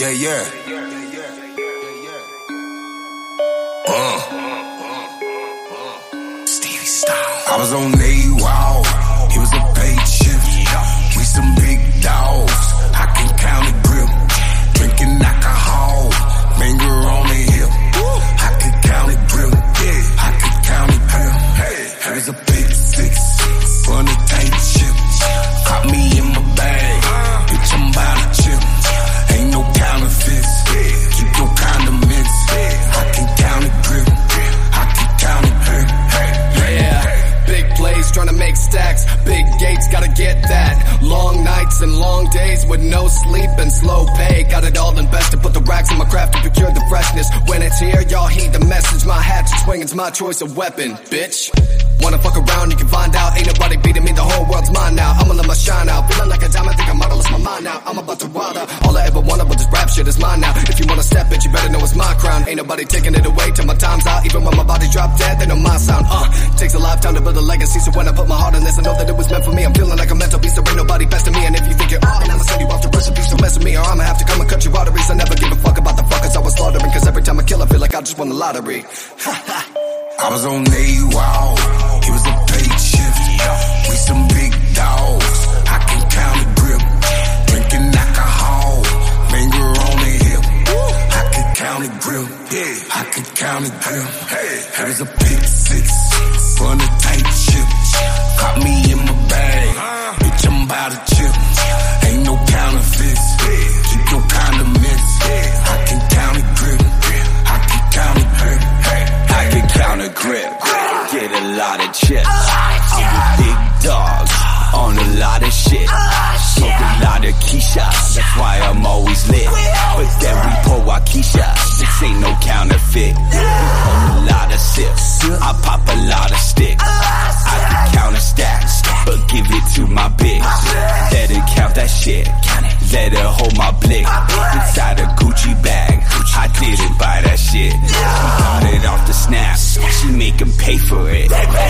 Yeah, yeah. Uh. Stevie Style. I was on AWOL. My choice of weapon, bitch. Wanna fuck around, you can find out. Ain't nobody beating me, the whole world's mine now. I'ma let my shine out. Feeling like a diamond, think I might have lost my mind now. I'm about to wild out. All I ever wanted was this rap shit is mine now. If you wanna step it, you better know it's my crown. Ain't nobody taking it away till my time's out. Even when my body drop dead, they know my sound. Uh, takes a lifetime to build a legacy. So when I put my heart in this, I know that it was meant for me. I'm feeling like a mental beast. There ain't nobody best me. And if you think you're all, I'ma send you off the recipe. So mess with me, or I'ma have to come and cut your arteries. I never give a fuck I feel like I just won the lottery. I was on AWOL. He was a paid shift. We some big dogs. I can count a grip. Drinking alcohol. Finger on the hip. I can count a grip. Yeah, I can count a grip. Hey, it was a pick six. Run a tight ship. Caught me lot of chips. I'm with big dogs on a lot of shit. Smoke a lot of Keisha, that's why I'm always lit. But then we pour Waukesha, this ain't no counterfeit. We a lot of sips, I pop a lot of sticks. I can count a stack, but give it to my bitch. Let her count that shit, let her hold my blick. Pay for it.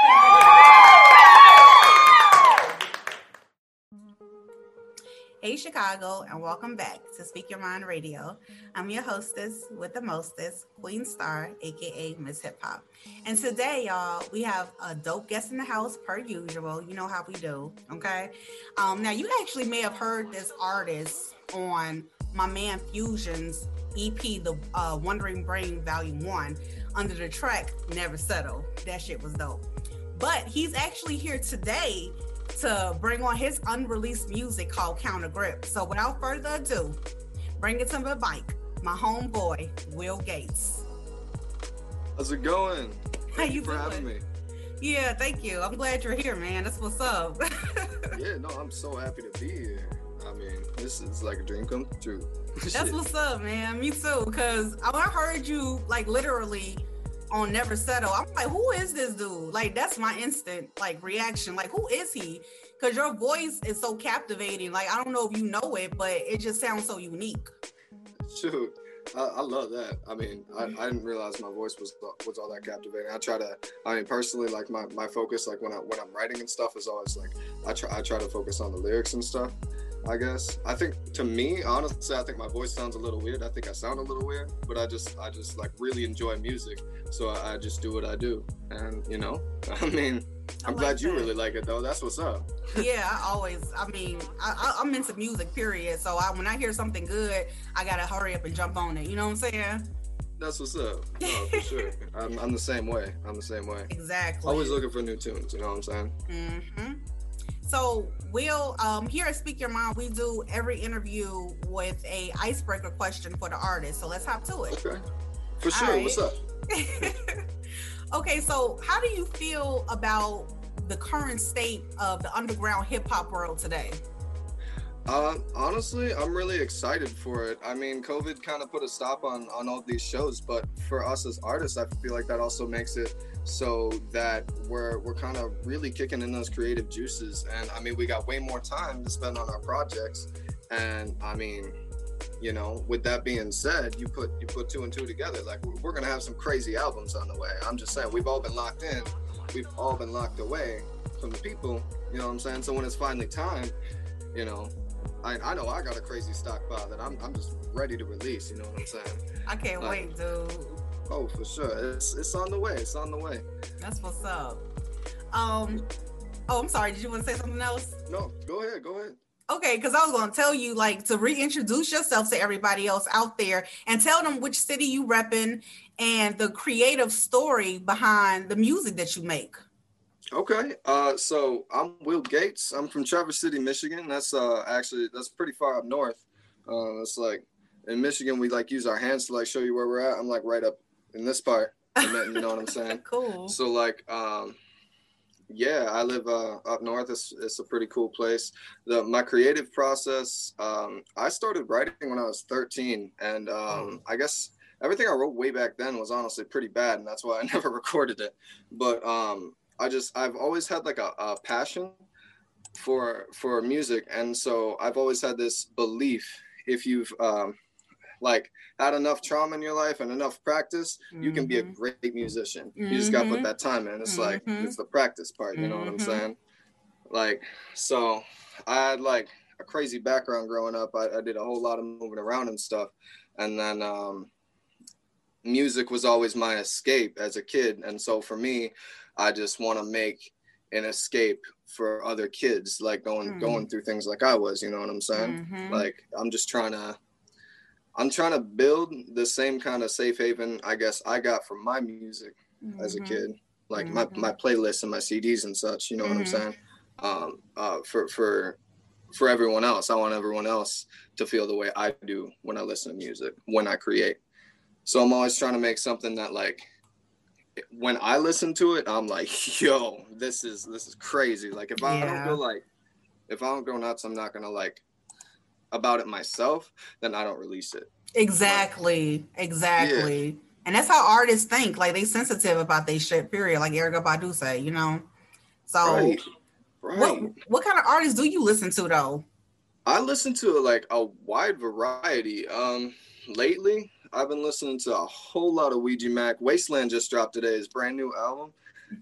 Hey, Chicago, and welcome back to Speak Your Mind Radio. I'm your hostess with the mostest, Queen Star, aka Miss Hip Hop. And today, y'all, we have a dope guest in the house, per usual. You know how we do, okay? Um, now, you actually may have heard this artist on my man Fusion's EP, the uh, Wandering Brain Volume 1, under the track Never Settle. That shit was dope. But he's actually here today to bring on his unreleased music called Counter Grip. So without further ado, bring it to the mic, my homeboy, Will Gates. How's it going? How you for doing? having me. Yeah, thank you. I'm glad you're here, man. That's what's up. Yeah, no, I'm so happy to be here. I mean, this is like a dream come true. That's what's up, man. Me too. Cause I heard you like literally on Never Settle. I'm like, who is this dude? Like, that's my instant like reaction. Like, who is he? Cause your voice is so captivating. Like, I don't know if you know it, but it just sounds so unique. Shoot, I, I love that. I mean, I, I didn't realize my voice was was all that captivating. I try to, I mean, personally, like my, my focus, like when I when I'm writing and stuff, is always like I try I try to focus on the lyrics and stuff. I guess I think to me, honestly, I think my voice sounds a little weird. I think I sound a little weird, but I just I just like really enjoy music, so I, I just do what I do, and you know, I mean, I'm like glad you really like it though. That's what's up. yeah, I always. I mean, I, I'm into music, period. So I, when I hear something good, I gotta hurry up and jump on it. You know what I'm saying? That's what's up. No, for sure. I'm, I'm the same way. I'm the same way. Exactly. Always looking for new tunes. You know what I'm saying? hmm So we'll um, here at Speak Your Mind, we do every interview with a icebreaker question for the artist. So let's hop to it. Okay. For sure. Alright. What's up? okay, so how do you feel about the current state of the underground hip hop world today? Uh, honestly, I'm really excited for it. I mean, COVID kind of put a stop on on all these shows, but for us as artists, I feel like that also makes it so that we're we're kind of really kicking in those creative juices. And I mean, we got way more time to spend on our projects. And I mean, you know, with that being said, you put you put two and two together. Like we're, we're gonna have some crazy albums on the way. I'm just saying, we've all been locked in. We've all been locked away from the people. You know what I'm saying? So when it's finally time, you know, I, I know I got a crazy stockpile that I'm, I'm just ready to release. You know what I'm saying? I can't Like- wait, dude. Oh, for sure. It's it's on the way. It's on the way. That's what's up. Um, oh, I'm sorry. Did you want to say something else? No, go ahead. Go ahead. Okay, because I was going to tell you, like, to reintroduce yourself to everybody else out there and tell them which city you repping and the creative story behind the music that you make. Okay. Uh, so I'm Will Gates. I'm from Traverse City, Michigan. That's uh actually that's pretty far up north. Uh, it's like in Michigan we like use our hands to like show you where we're at. I'm like right up in this part. Then, you know what I'm saying? Cool. So like um yeah, I live uh, up north. It's, it's a pretty cool place. The my creative process. Um, I started writing when I was 13, and um, I guess everything I wrote way back then was honestly pretty bad, and that's why I never recorded it. But um, I just I've always had like a, a passion for for music, and so I've always had this belief if you've um, like had enough trauma in your life and enough practice, you can be a Mhm. great musician. You just got to put that time in. It's like Mhm. it's the practice part. You know what I'm saying? Like so, I had like a crazy background growing up. I, I did a whole lot of moving around and stuff, and then um, music was always my escape as a kid. And so for me, I just want to make an escape for other kids, like going Mm. going through things like I was. You know what I'm saying? Mhm. Like I'm just trying to. I'm trying to build the same kind of safe haven I guess I got from my music as a Mhm. kid, like my, Mhm. my playlists and my CDs and such. You know what I'm Mhm. saying? Um, uh, for for for everyone else, I want everyone else to feel the way I do when I listen to music, when I create. So I'm always trying to make something that like when I listen to it, I'm like, yo, this is this is crazy. Like if I don't Yeah. go like if I don't go nuts, I'm not gonna like about it myself, then I don't release it. Exactly. Exactly. And that's how artists think. Like they sensitive about their shit, period. Like Erykah Badu say, you know. So Right. Right. what what kind of artists do you listen to though? I listen to like a wide variety. Um, lately, I've been listening to a whole lot of Ouija Macc. Wasteland just dropped today, his brand new album,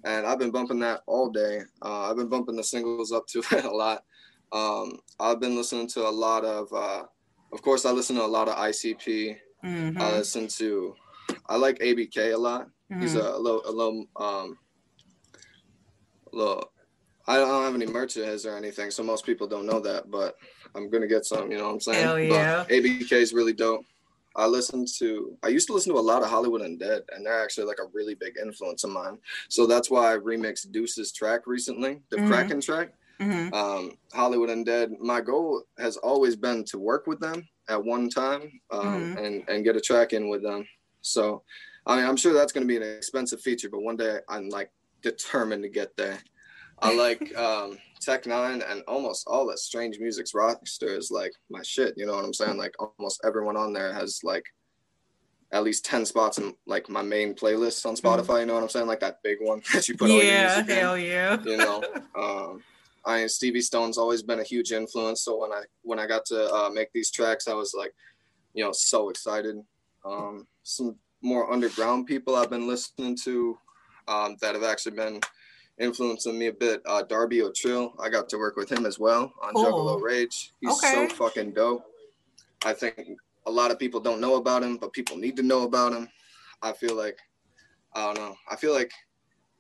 and I've been bumping that all day. Uh, I've been bumping the singles up to it a lot. Um, I've been listening to a lot of, uh, of course, I listen to a lot of ICP. Mhm. I listen to, I like ABK a lot. He's Mhm. a, little, a little, um, a little. I don't have any merch of his or anything, so most people don't know that. But I'm gonna get some. You know what I'm saying? Hell yeah. But ABK is really dope. I listen to. I used to listen to a lot of Hollywood Undead, and they're actually like a really big influence of mine. So that's why I remixed Deuce's track recently, the Mhm. Kraken track. Mhm. Um, Hollywood Undead. My goal has always been to work with them at one time um, Mhm. and and get a track in with them. So, I mean, I'm sure that's going to be an expensive feature, but one day I'm like determined to get there. I like um, Tech N9ne and almost all the Strange Music's roster is like my shit. You know what I'm saying? Like almost everyone on there has like at least 10 spots in like my main playlist on Spotify. You know what I'm saying? Like that big one that you put all your Mm-hmm. yeah, music in hell yeah. you know um i stevie stone's always been a huge influence. So when i when i got to uh, make these tracks i was like you know so excited. Um some more underground people i've been listening to um that have actually been influencing me a bit uh darby o'trill. I got to work with him as well on Cool. juggalo rage. He's Okay. so fucking dope. I think a lot of people don't know about him but people need to know about him. I feel like i don't know. I feel like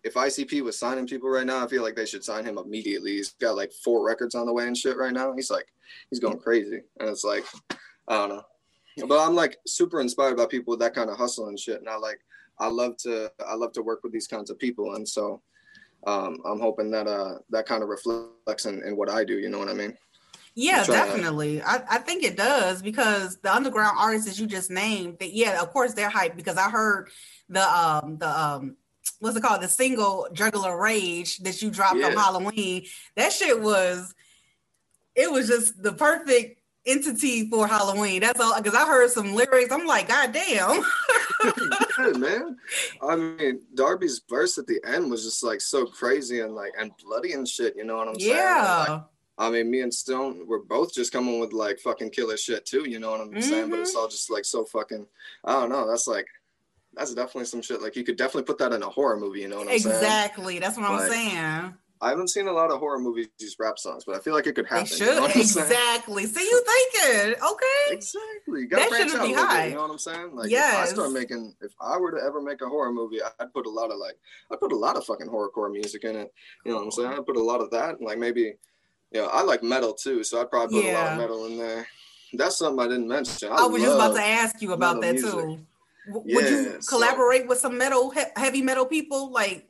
if ICP was signing people right now, I feel like they should sign him immediately. He's got like four records on the way and shit right now. He's like, he's going crazy. And it's like, I don't know. But I'm like super inspired by people with that kind of hustle and shit. And I like, I love to, I love to work with these kinds of people. And so um, I'm hoping that uh, that kind of reflects in, in what I do. You know what I mean? Yeah, definitely. I, I think it does because the underground artists that you just named, that yeah, of course they're hyped because I heard the um the um what's it called the single Juggalo Rage that you dropped on Halloween. That shit was it was just the perfect entity for Halloween. That's all because I heard some lyrics. I'm like, God damn. yeah, man. I mean, Darby's verse at the end was just like so crazy and like and bloody and shit. You know what I'm saying? And, like, yeah. I mean, me and Stone, we're both just coming with like fucking killer shit too. You know what I'm saying? But it's mm-hmm. all just like so fucking. I don't know. That's like, that's definitely some shit. Like you could definitely put that in a horror movie. You know what I'm saying? Exactly. That's what I'm saying. I haven't seen a lot of horror movies use rap songs, but I feel like it could happen. They should. You know what I'm saying? exactly. See you thinking. Okay. Exactly. You gotta That branch out be little bit, high. You know what I'm saying? Like if I start making, if I were to ever make a horror movie, I'd put a lot of like, I'd put a lot of fucking horrorcore music in it. You know what I'm saying? I'd put a lot of that, and like maybe, you know, I like metal too, so I'd probably put a lot of metal in there. That's something I didn't mention. I, oh, I was just about to ask you about that metal too. W- Would you Yeah, so- collaborate with some metal, he- heavy metal people? Like,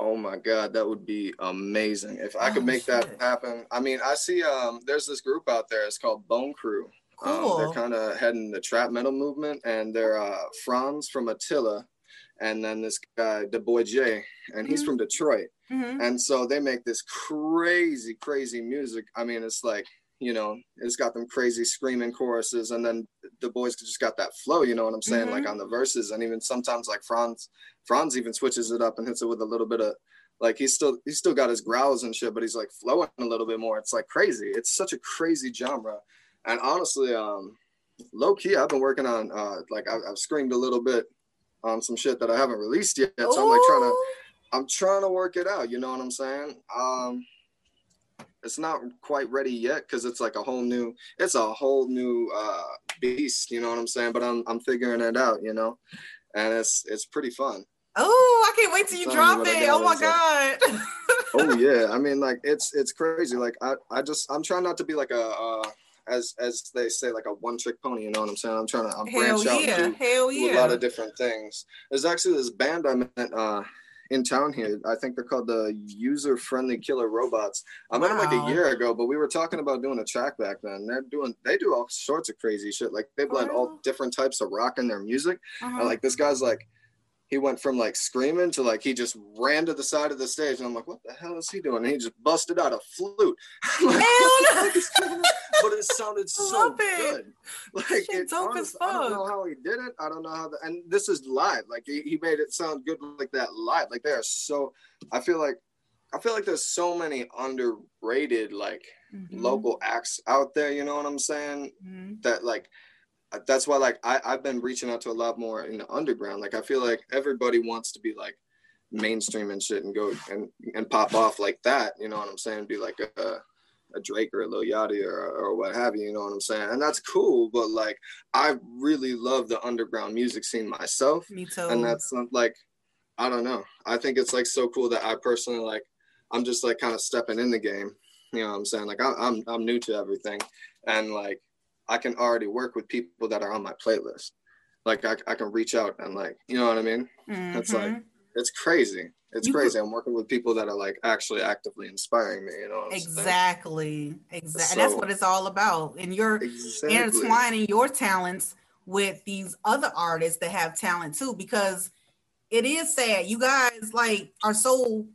Oh my god, that would be amazing if I could Oh, make that happen. I mean, I see um there's this group out there, it's called Bone Crew. Um, Cool. they're kind of heading the trap metal movement and they're uh Fronz from Attila and then this guy, the boy J, and he's Mhm. from Detroit. mhm. And so they make this crazy, crazy music. I mean, it's like, you know, it's got them crazy screaming choruses, and then the boys just got that flow, you know what I'm saying? Like Mhm. on the verses, and even sometimes like Fronz, Fronz even switches it up and hits it with a little bit of like he's still he's still got his growls and shit, but he's like flowing a little bit more. It's like crazy. It's such a crazy genre. And honestly, um, low key, I've been working on uh like I, I've screamed a little bit on some shit that I haven't released yet. So I'm like trying to I'm trying to work it out. You know what I'm saying? Um, it's not quite ready yet because it's like a whole new, it's a whole new uh, beast. You know what I'm saying? But I'm I'm figuring it out. You know, and it's it's pretty fun. Oh, I can't wait till you drop it. Oh my god. Oh yeah, I mean like it's it's crazy. Like I I just I'm trying not to be like a. Uh, as, as they say, like a one trick pony, you know what I'm saying? I'm trying to I'm branch out yeah. and do, Hell do a lot of different things. There's actually this band I met uh, in town here. I think they're called the User Friendly Killer Robots. I met them like a year ago, but we were talking about doing a track back then. They're doing they do all sorts of crazy shit. Like they blend all different types of rock in their music. Uh-huh. And like this guy's like he went from like screaming to like he just ran to the side of the stage and I'm like, what the hell is he doing? And he just busted out a flute. Like, Hell what the no. fuck is going on? But it sounded so it. good. Like it, honest- I don't know how he did it. I don't know how the, and this is live. Like he, he made it sound good like that live. Like they are so I feel like I feel like there's so many underrated like Mhm. local acts out there, you know what I'm saying? Mhm. that like that's why like I, I've been reaching out to a lot more in the underground. Like I feel like everybody wants to be like mainstream and shit and go and and pop off like that. You know what I'm saying? Be like a a Drake or a Lil Yachty or or what have you. You know what I'm saying? And that's cool. But like I really love the underground music scene myself, Me too. and that's like I don't know. I think it's like so cool that I personally like I'm just like kind of stepping in the game. You know what I'm saying? Like I, I'm I'm new to everything, and like I can already work with people that are on my playlist. Like I, I can reach out and like you know what I mean? It's like mm-hmm. it's crazy. it's You could- crazy. I'm working with people that are like actually actively inspiring me. You know. what I'm saying? Exactly. Exactly. and that's what it's all about. And you're Exactly. intertwining your talents with these other artists that have talent too, because it is sad. You guys like are so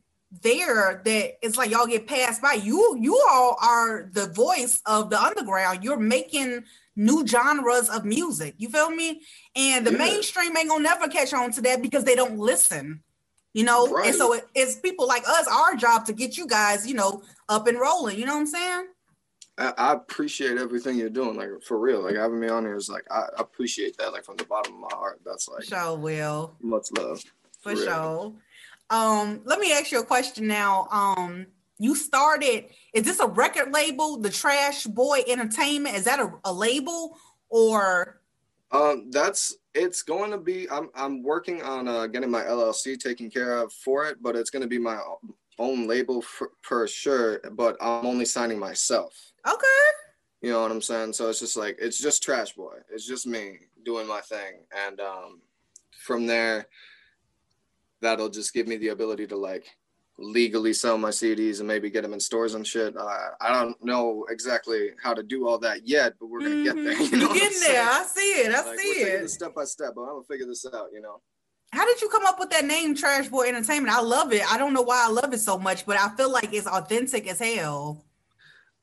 there that it's like y'all get passed by. You you all are the voice of the underground. You're making new genres of music. You feel me? And the Yeah. mainstream ain't gonna never catch on to that because they don't listen. You know, and so it, it's people like us, our job to get you guys, you know, up and rolling. You know what I'm saying? I, I appreciate everything you're doing. Like for real. Like having me on here is like I appreciate that. Like from the bottom of my heart. That's like Sure will. much love. For real. sure. Um, let me ask you a question now. Um, you started, is this a record label, the Trash Boy Entertainment? Is that a, a label or Um, that's it's going to be. I'm I'm working on uh, getting my LLC taken care of for it, but it's going to be my own label for, for sure. But I'm only signing myself. okay? You know what I'm saying? So it's just like it's just Trash Boy. It's just me doing my thing, and um, from there, that'll just give me the ability to like legally sell my CDs and maybe get them in stores and shit. Uh, I don't know exactly how to do all that yet, but we're gonna get there. Mhm. You know getting there. I see it. I Like, see it. it step by step, but I'm gonna figure this out. You know. How did you come up with that name, Trash Boy Entertainment? I love it. I don't know why I love it so much, but I feel like it's authentic as hell.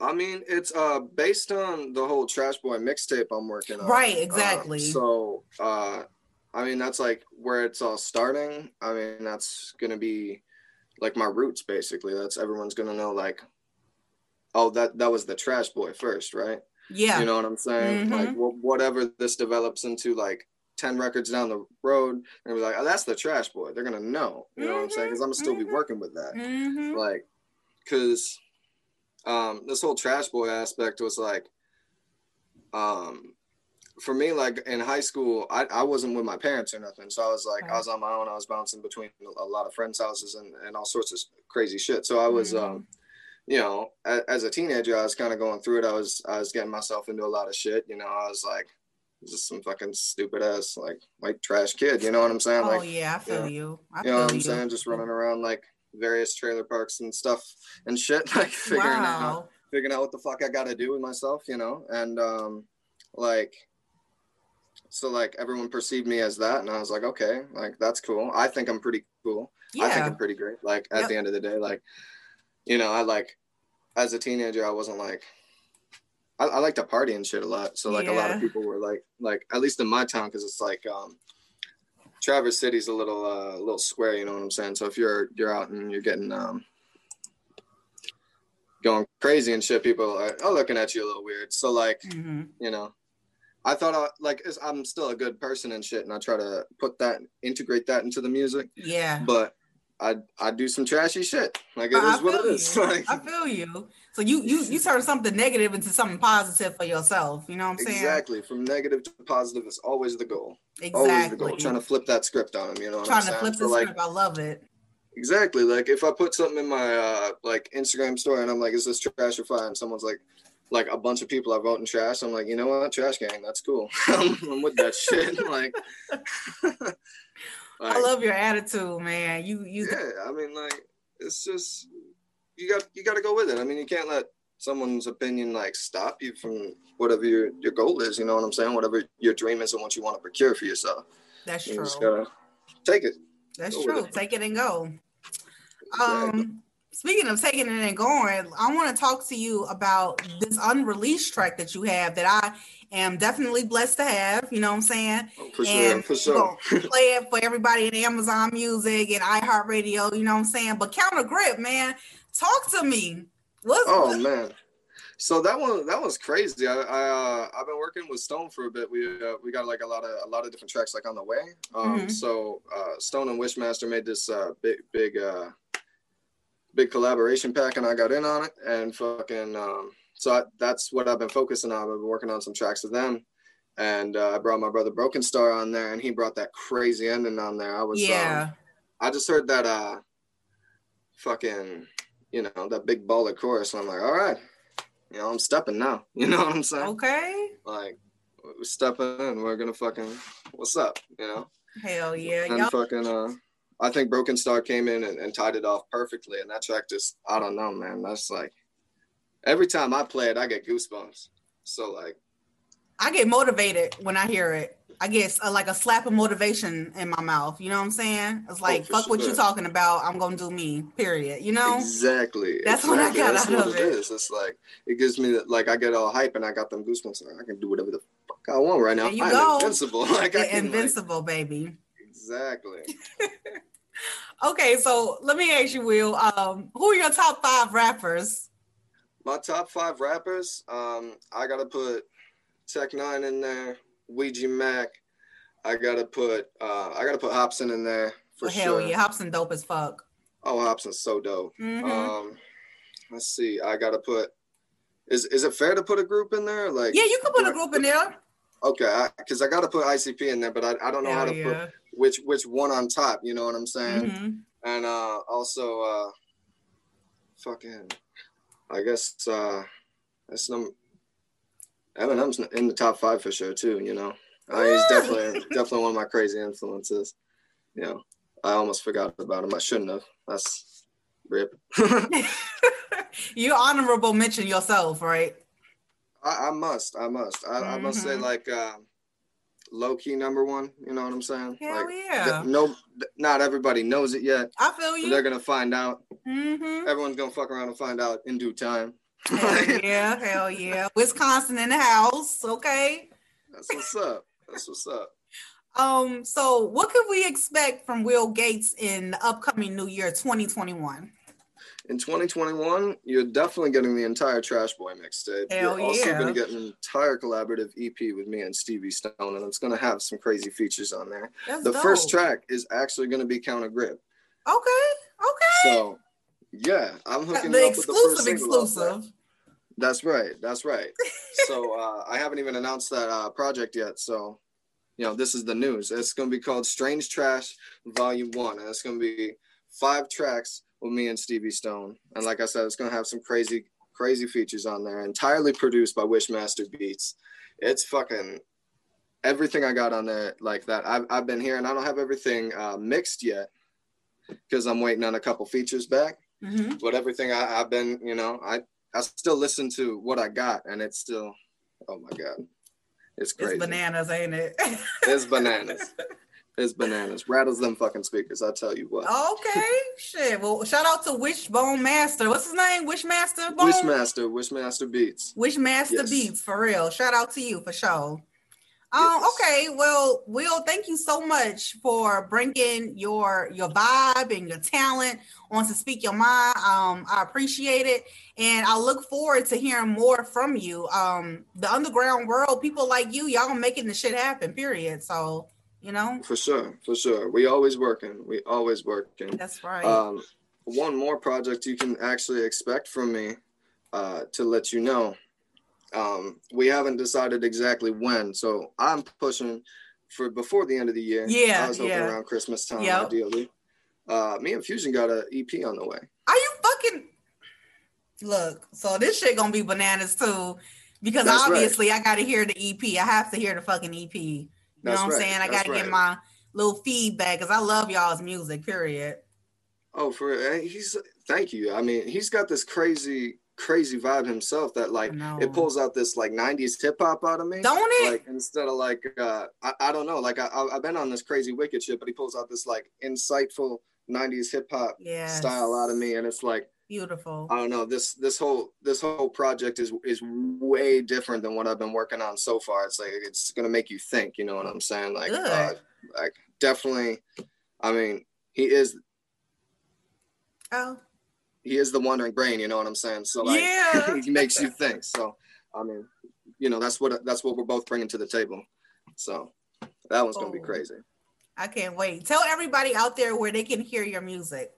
I mean, it's uh based on the whole Trash Boy mixtape I'm working on. Right, Uh, exactly. so, uh, I mean, that's like where it's all starting. I mean, that's gonna be like my roots, basically. That's everyone's gonna know, like, oh, that that was the Trash Boy first, right? Yeah. You know what I'm saying? Mhm. Like, wh- whatever this develops into, like. 10 records down the road and be like oh that's the trash boy they're gonna know you know what i'm saying because i'm gonna still be Mhm. working with that Mhm. like because um this whole trash boy aspect was like um for me like in high school I, I wasn't with my parents or nothing so i was like i was on my own i was bouncing between a lot of friends houses and, and all sorts of crazy shit so i was um you know as, as a teenager i was kind of going through it i was i was getting myself into a lot of shit you know i was like just some fucking stupid ass like white trash kid you know what i'm saying Oh like yeah, I feel yeah. you. I you know what. I'm saying? Just running around like various trailer parks and stuff and shit, like figuring out figuring out what the fuck I gotta do with myself, you know? And um like so like everyone perceived me as that and I was like, okay, like that's cool. I think I'm pretty cool. I think I'm pretty great. Like at Yep. the end of the day, like you know, I like as a teenager I wasn't like I, I like to party and shit a lot. So like a lot of people were like like at least in my town because it's like um Traverse City's a little uh, a little square, you know what I'm saying? So if you're you're out and you're getting um going crazy and shit, people are, are looking at you a little weird. So like, Mhm. you know, I thought I like I'm still a good person and shit, and I try to put that integrate that into the music, Yeah. but I I do some trashy shit. Like it is I what it feel is. you. Like I feel you. So you you you turn something negative into something positive for yourself. You know what I'm saying? exactly from negative to positive is always the goal. Exactly. Always the goal. Trying to flip that script on them. You know what Trying I'm saying? Trying to flip the like, script. I love it. Exactly. Like if I put something in my uh like Instagram story and I'm like, is this trash or fire? And someone's like, like a bunch of people are voting trash. I'm like, you know what, trash gang, that's cool. I'm, with that shit. like, I love your attitude, man. You you yeah. I mean, like, it's just you got you got to go with it. I mean, you can't let someone's opinion like stop you from whatever your your goal is. You know what I'm saying? Whatever your dream is and what you want to procure for yourself. that's You true. just gotta take it. That's go true. it. Take it and go. Um, speaking of taking it and going, I want to talk to you about this unreleased track that you have that I am definitely blessed to have. You know what I'm saying? Oh, for sure. and For sure. play it for everybody in Amazon Music and iHeartRadio. You know what I'm saying? But counter grip, man, talk to me. What's Oh man. So that one that was crazy. I, I uh, I've been working with Stone for a bit. We uh, we got like a lot of a lot of different tracks like on the way. Um, Mhm. So uh, Stone and Wishmaster made this uh, big big uh, big collaboration pack, and I got in on it. And fucking um, so I, that's what I've been focusing on. I've been working on some tracks with them, and uh, I brought my brother Broken Star on there, and he brought that crazy ending on there. I was um, yeah, I just heard that uh fucking you know that big baller chorus and I'm like all right you know I'm stepping now you know what I'm saying okay. like we're stepping in we're gonna fucking what's up you know Hell yeah, and y'all. fucking uh I think Broken Star came in and, and tied it off perfectly. And that track just, I don't know, man. That's like every time I play it, I get goosebumps. So like, I get motivated when I hear it. I guess uh, like a slap of motivation in my mouth. You know what I'm saying? It's like, for fuck what you sure. talking about. I'm gonna do me. Period. You know? exactly. That's what I got That's out of it it. is. It's like it gives me like I get all hype and I got them goosebumps. Like, I can do whatever the fuck I want right now. You I'm go. invincible. Like I can, like- Invincible, baby. exactly. Okay, so let me ask you, Will. Um, who are your top five rappers? My top five rappers, um, I gotta put Tech N9ne in there, Ouija Macc. I gotta put uh, I gotta put Hopsin in there for hell sure. yeah, Hopsin dope as fuck. Oh, Hopsin's so dope. Mhm. Um, let's see. I gotta put. Is is it fair to put a group in there? Like yeah, you can put a group in there. Okay, because I, gotta put ICP in there, but I, I don't know how to yeah. put which which one on top. You know what I'm saying? Mhm. And uh, also, uh, fucking, I guess uh, that's some Eminem's in the top five for sure too. You know, uh, he's definitely definitely one of my crazy influences. You know, I almost forgot about him. I shouldn't have. That's rip. you honorable mention yourself, right? I, I must. I must. I, I must say, Mhm. like, uh, low key number one. You know what I'm saying? Hell like, yeah. th- no, not everybody knows it yet. I feel you. They're gonna find out. Mm-hmm. Everyone's gonna fuck around and find out in due time. Hell yeah, hell yeah. Wisconsin in the house. Okay. That's what's up. That's what's up. Um, so what could we expect from Will Gates in the upcoming new year 2021? In 2021, you're definitely getting the entire Trash Boy mixtape. Hell you're also yeah. gonna get an entire collaborative EP with me and Stevie Stone, and it's gonna have some crazy features on there. That's the dope. first track is actually gonna be Counter Grip. Okay, okay. So yeah, I'm hooking the up with the first exclusive single exclusive. That's right. That's right. so uh, I haven't even announced that uh, project yet. So, you know, this is the news. It's going to be called Strange Trash Volume One, and it's going to be five tracks with me and Stevie Stone. And like I said, it's going to have some crazy, crazy features on there. Entirely produced by Wishmaster Beats. It's fucking everything I got on there like that. I've, I've been here And I don't have everything uh, mixed yet because I'm waiting on a couple features back Mm-hmm. but everything I, I've been, you know, I I still listen to what I got, and it's still, oh my god, it's crazy. It's bananas, ain't it? It's bananas. It's bananas. Rattles them fucking speakers. I tell you what. okay, shit. Well, shout out to Wishbone Master. What's his name? Wishmaster Bone? Wishmaster, Wishmaster Beats. Wishmaster Yes. Beats for real. Shout out to you for sure. Um, Yes. okay, well, Will, thank you so much for bringing your your vibe and your talent on to speak your mind. Um, I appreciate it, and I look forward to hearing more from you. Um, the underground world, people like you, y'all making the shit happen. Period. So, you know, For sure, for sure. We always working. We always working. that's right. Um, one more project you can actually expect from me uh, to let you know. Um, we haven't decided exactly when, so I'm pushing for before the end of the year. Yeah, I was hoping yeah. around Christmas time, Yep. ideally. Uh, me and Fusion got an EP on the way. Are you fucking look? So this shit gonna be bananas too, because That's right. obviously I gotta hear the EP. I have to hear the fucking EP. You know what I'm right, saying? I that's gotta right. get my little feedback because I love y'all's music. Period. Oh, for he's thank you. I mean, he's got this crazy, crazy vibe himself that like it pulls out this like '90s hip hop out of me. Don't it? like instead of like uh I, I don't know like I I- I've been on this crazy wicked shit, but he pulls out this like insightful '90s hip hop Yes. style out of me, and it's like Beautiful. I don't know this this whole this whole project is is way different than what I've been working on so far. It's like it's gonna make you think, you know what I'm saying? Like uh, like definitely. I mean, he is Oh, he is the wandering brain, you know what I'm saying? So like Yeah. he makes you think. So I mean, you know, that's what that's what we're both bringing to the table. So that one's gonna be Oh. crazy. I can't wait. Tell everybody out there where they can hear your music.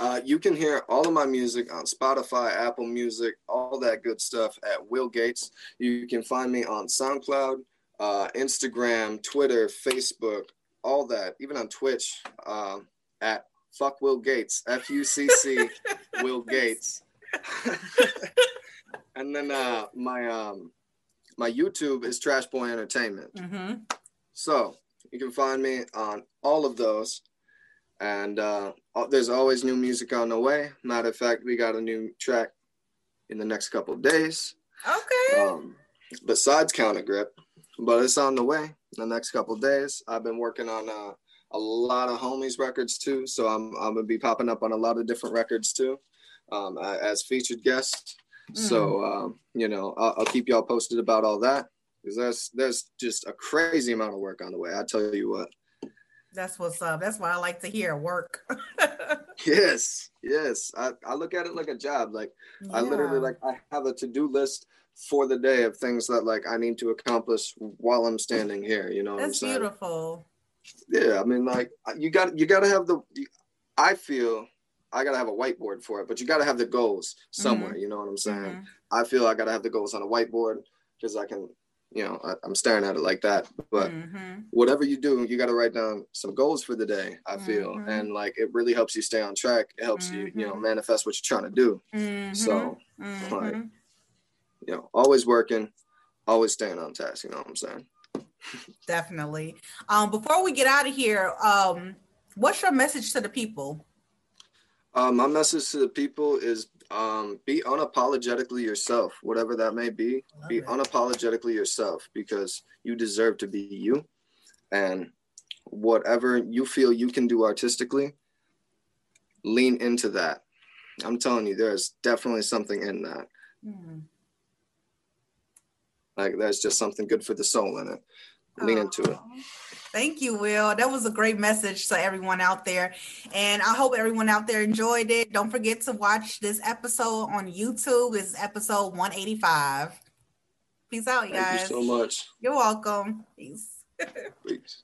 Uh, you can hear all of my music on Spotify, Apple Music, all that good stuff at Will Gates. You can find me on SoundCloud, uh, Instagram, Twitter, Facebook, all that, even on Twitch um, at Fuck Will Gates, F U C C Will Gates. and then uh, my um, my YouTube is Trash Boy Entertainment. Mm-hmm. So you can find me on all of those. And uh, uh, there's always new music on the way. Matter of fact, we got a new track in the next couple of days. Okay. Um, besides Counter Grip, but it's on the way in the next couple of days. I've been working on uh, a lot of homies records too, so I'm I'm gonna be popping up on a lot of different records too, um, as featured guests. Mm. So um, you know, I'll, I'll keep y'all posted about all that because there's there's just a crazy amount of work on the way. I tell you what. That's what's up. That's why I like to hear work. yes, yes. I, I look at it like a job. Like yeah. I literally like I have a to-do list for the day of things that like I need to accomplish while I'm standing here. You know That's beautiful. Yeah, I mean like you got you gotta have the I feel I gotta have a whiteboard for it, but you gotta have the goals somewhere. Mm-hmm. You know what I'm saying? Mm-hmm. I feel I gotta have the goals on a whiteboard because I can you know, I, am staring at it like that. But mm-hmm. whatever you do, you got to write down some goals for the day. I feel, mm-hmm. and like it really helps you stay on track. It helps mm-hmm. you, you know, mm-hmm. manifest what you're trying to do. So, mm-hmm. like, you know, always working, always staying on task. You know what I'm saying? Definitely. Um, before we get out of here, um, what's your message to the people? Uh, my message to the people is um, be unapologetically yourself, whatever that may be. Be unapologetically yourself because you deserve to be you. And whatever you feel you can do artistically, lean into that. I'm telling you, there's definitely something in that. Mm. Like there's just something good for the soul in it. Lean into it. Thank you, Will. That was a great message to everyone out there. And I hope everyone out there enjoyed it. Don't forget to watch this episode on YouTube. It's episode 185. Peace out, you guys. Thank you so much. You're welcome. Peace. Peace.